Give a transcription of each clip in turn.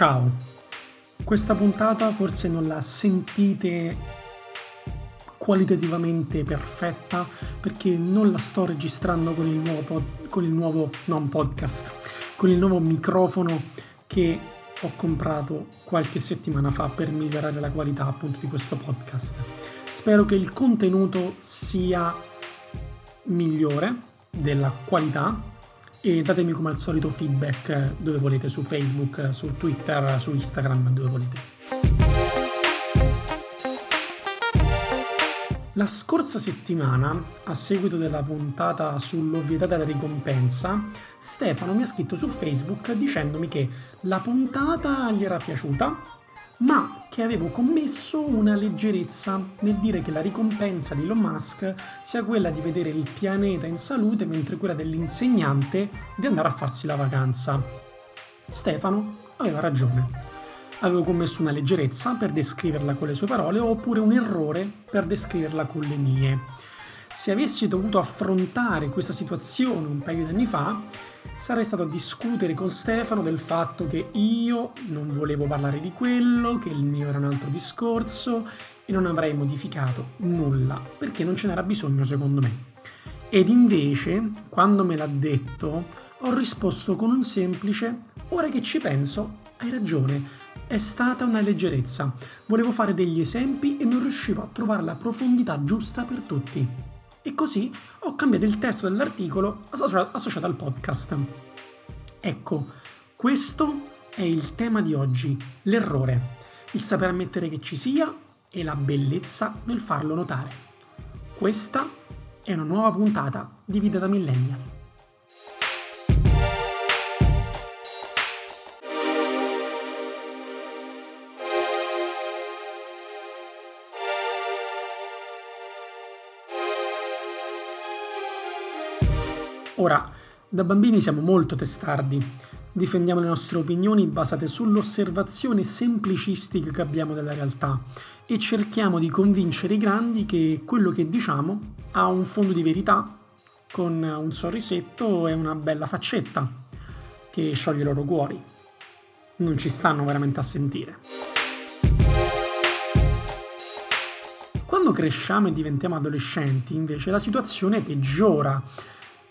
Ciao, questa puntata forse non la sentite qualitativamente perfetta perché non la sto registrando con il nuovo, pod- con il nuovo non podcast, con il nuovo microfono che ho comprato qualche settimana fa per migliorare la qualità appunto di questo podcast. Spero che il contenuto sia migliore della qualità e datemi come al solito feedback dove volete su Facebook, su Twitter, su Instagram, dove volete. La scorsa settimana, a seguito della puntata sull'ovvietà della ricompensa, Stefano mi ha scritto su Facebook dicendomi che la puntata gli era piaciuta ma che avevo commesso una leggerezza nel dire che la ricompensa di Elon Musk sia quella di vedere il pianeta in salute mentre quella dell'insegnante di andare a farsi la vacanza. Stefano aveva ragione. Avevo commesso una leggerezza per descriverla con le sue parole oppure un errore per descriverla con le mie. Se avessi dovuto affrontare questa situazione un paio di anni fa, sarei stato a discutere con Stefano del fatto che io non volevo parlare di quello, che il mio era un altro discorso e non avrei modificato nulla perché non ce n'era bisogno secondo me. Ed invece, quando me l'ha detto, ho risposto con un semplice ora che ci penso, hai ragione, è stata una leggerezza. Volevo fare degli esempi e non riuscivo a trovare la profondità giusta per tutti e così ho cambiato il testo dell'articolo associato al podcast. Ecco, questo è il tema di oggi, l'errore, il saper ammettere che ci sia e la bellezza nel farlo notare. Questa è una nuova puntata di Vita da Millennial. Ora, da bambini siamo molto testardi, difendiamo le nostre opinioni basate sull'osservazione semplicistica che abbiamo della realtà e cerchiamo di convincere i grandi che quello che diciamo ha un fondo di verità con un sorrisetto e una bella faccetta che scioglie i loro cuori. Non ci stanno veramente a sentire. Quando cresciamo e diventiamo adolescenti, invece, la situazione peggiora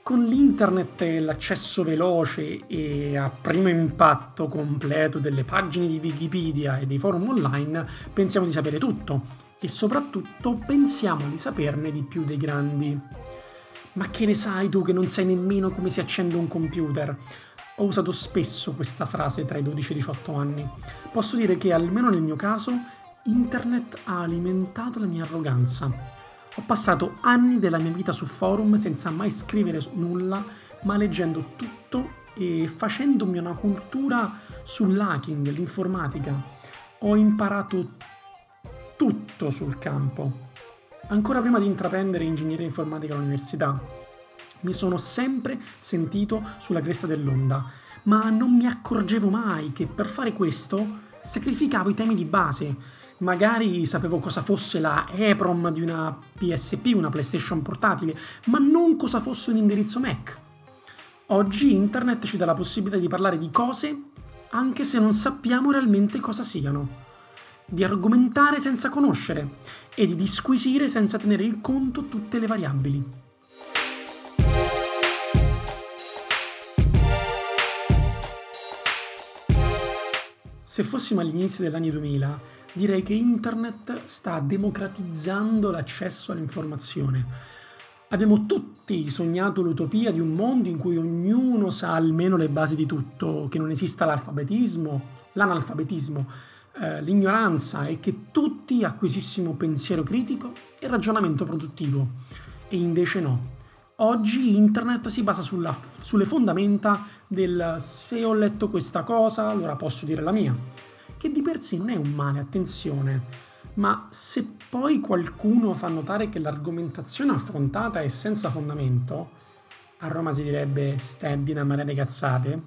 con l'internet e l'accesso veloce e a primo impatto completo delle pagine di Wikipedia e dei forum online, pensiamo di sapere tutto e soprattutto pensiamo di saperne di più dei grandi. Ma che ne sai tu che non sai nemmeno come si accende un computer? Ho usato spesso questa frase tra i 12 e i 18 anni. Posso dire che, almeno nel mio caso, internet ha alimentato la mia arroganza ho passato anni della mia vita su forum senza mai scrivere nulla, ma leggendo tutto e facendomi una cultura sull'hacking, l'informatica. Ho imparato tutto sul campo. Ancora prima di intraprendere ingegneria informatica all'università, mi sono sempre sentito sulla cresta dell'onda, ma non mi accorgevo mai che per fare questo sacrificavo i temi di base, magari sapevo cosa fosse la EEPROM di una PSP, una PlayStation portatile, ma non cosa fosse un indirizzo Mac. Oggi internet ci dà la possibilità di parlare di cose anche se non sappiamo realmente cosa siano, di argomentare senza conoscere e di disquisire senza tenere in conto tutte le variabili. Se fossimo agli inizi degli anni 2000, direi che internet sta democratizzando l'accesso all'informazione. Abbiamo tutti sognato l'utopia di un mondo in cui ognuno sa almeno le basi di tutto, che non esista l'alfabetismo, l'analfabetismo, eh, l'ignoranza e che tutti acquisissimo pensiero critico e ragionamento produttivo. E invece no. Oggi internet si basa sulla, sulle fondamenta del se ho letto questa cosa, allora posso dire la mia che di per sé non è un male, attenzione, ma se poi qualcuno fa notare che l'argomentazione affrontata è senza fondamento, a Roma si direbbe stai una marea di cazzate,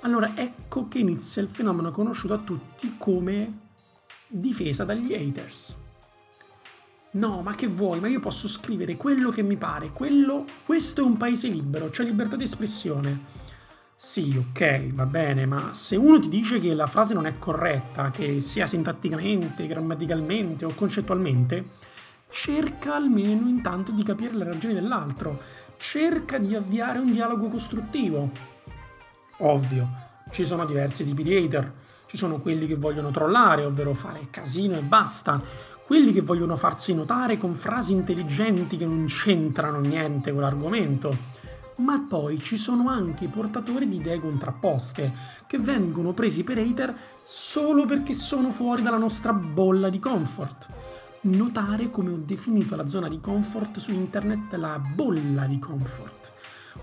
allora ecco che inizia il fenomeno conosciuto a tutti come difesa dagli haters. No, ma che vuoi? Ma io posso scrivere quello che mi pare, quello, questo è un paese libero, c'è libertà di espressione. Sì, ok, va bene, ma se uno ti dice che la frase non è corretta, che sia sintatticamente, grammaticalmente o concettualmente, cerca almeno intanto di capire le ragioni dell'altro, cerca di avviare un dialogo costruttivo. Ovvio, ci sono diversi tipi di hater, ci sono quelli che vogliono trollare, ovvero fare casino e basta, quelli che vogliono farsi notare con frasi intelligenti che non c'entrano niente con l'argomento ma poi ci sono anche i portatori di idee contrapposte, che vengono presi per hater solo perché sono fuori dalla nostra bolla di comfort. Notare come ho definito la zona di comfort su internet la bolla di comfort,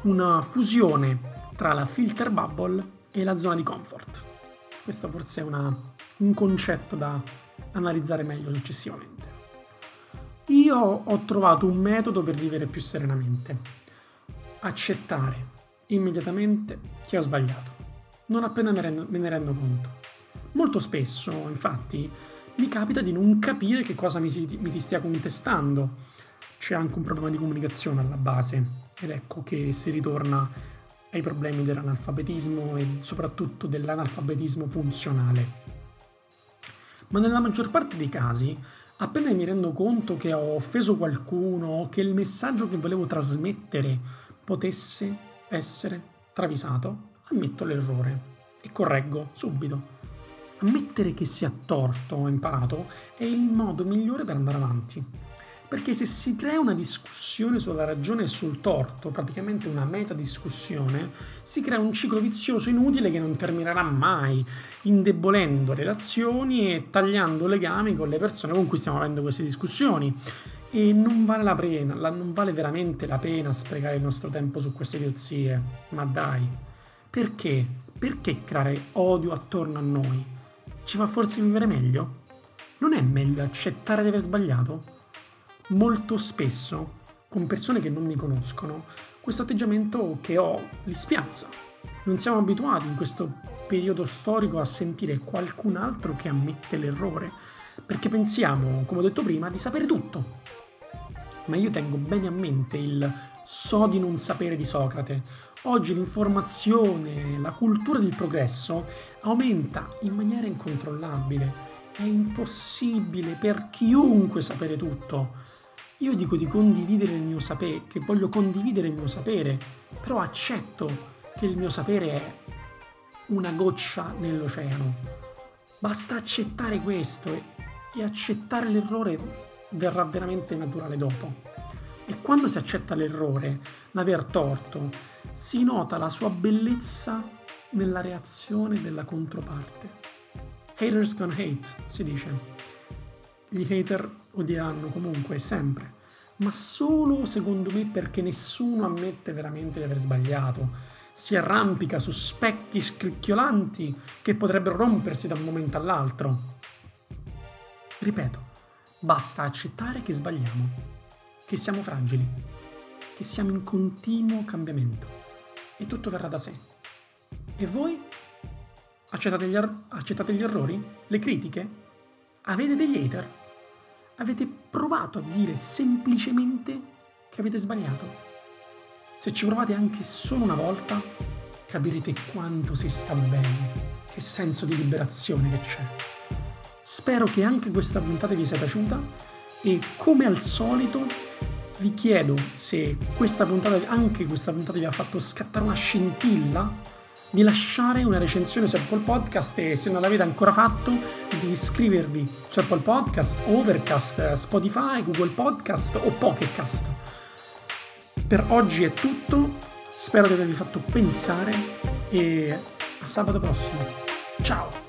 una fusione tra la filter bubble e la zona di comfort. Questo forse è una, un concetto da analizzare meglio successivamente. Io ho trovato un metodo per vivere più serenamente accettare immediatamente che ho sbagliato, non appena me, rendo, me ne rendo conto. Molto spesso, infatti, mi capita di non capire che cosa mi si, mi si stia contestando. C'è anche un problema di comunicazione alla base ed ecco che si ritorna ai problemi dell'analfabetismo e soprattutto dell'analfabetismo funzionale. Ma nella maggior parte dei casi, appena mi rendo conto che ho offeso qualcuno che il messaggio che volevo trasmettere potesse essere travisato, ammetto l'errore e correggo subito. Ammettere che si ha torto o imparato è il modo migliore per andare avanti. Perché se si crea una discussione sulla ragione e sul torto, praticamente una meta discussione, si crea un ciclo vizioso inutile che non terminerà mai, indebolendo relazioni e tagliando legami con le persone con cui stiamo avendo queste discussioni. E non vale la pena, la, non vale veramente la pena sprecare il nostro tempo su queste idiozie. Ma dai, perché? Perché creare odio attorno a noi? Ci fa forse vivere meglio? Non è meglio accettare di aver sbagliato? Molto spesso, con persone che non mi conoscono, questo atteggiamento che ho li spiazza. Non siamo abituati in questo periodo storico a sentire qualcun altro che ammette l'errore, perché pensiamo, come ho detto prima, di sapere tutto ma io tengo bene a mente il so di non sapere di Socrate. Oggi l'informazione, la cultura del progresso aumenta in maniera incontrollabile. È impossibile per chiunque sapere tutto. Io dico di condividere il mio sapere, che voglio condividere il mio sapere, però accetto che il mio sapere è una goccia nell'oceano. Basta accettare questo e, e accettare l'errore verrà veramente naturale dopo. E quando si accetta l'errore, l'aver torto, si nota la sua bellezza nella reazione della controparte. Haters gonna hate, si dice. Gli hater odieranno comunque, sempre, ma solo secondo me perché nessuno ammette veramente di aver sbagliato. Si arrampica su specchi scricchiolanti che potrebbero rompersi da un momento all'altro. Ripeto, Basta accettare che sbagliamo, che siamo fragili, che siamo in continuo cambiamento e tutto verrà da sé. E voi? Accettate gli, er- accettate gli errori? Le critiche? Avete degli hater? Avete provato a dire semplicemente che avete sbagliato? Se ci provate anche solo una volta, capirete quanto si sta bene, che senso di liberazione che c'è. Spero che anche questa puntata vi sia piaciuta e come al solito vi chiedo se questa puntata, anche questa puntata vi ha fatto scattare una scintilla di lasciare una recensione su Apple Podcast e se non l'avete ancora fatto di iscrivervi su Apple Podcast, Overcast, Spotify, Google Podcast o Pocketcast. Per oggi è tutto, spero di avervi fatto pensare e a sabato prossimo. Ciao!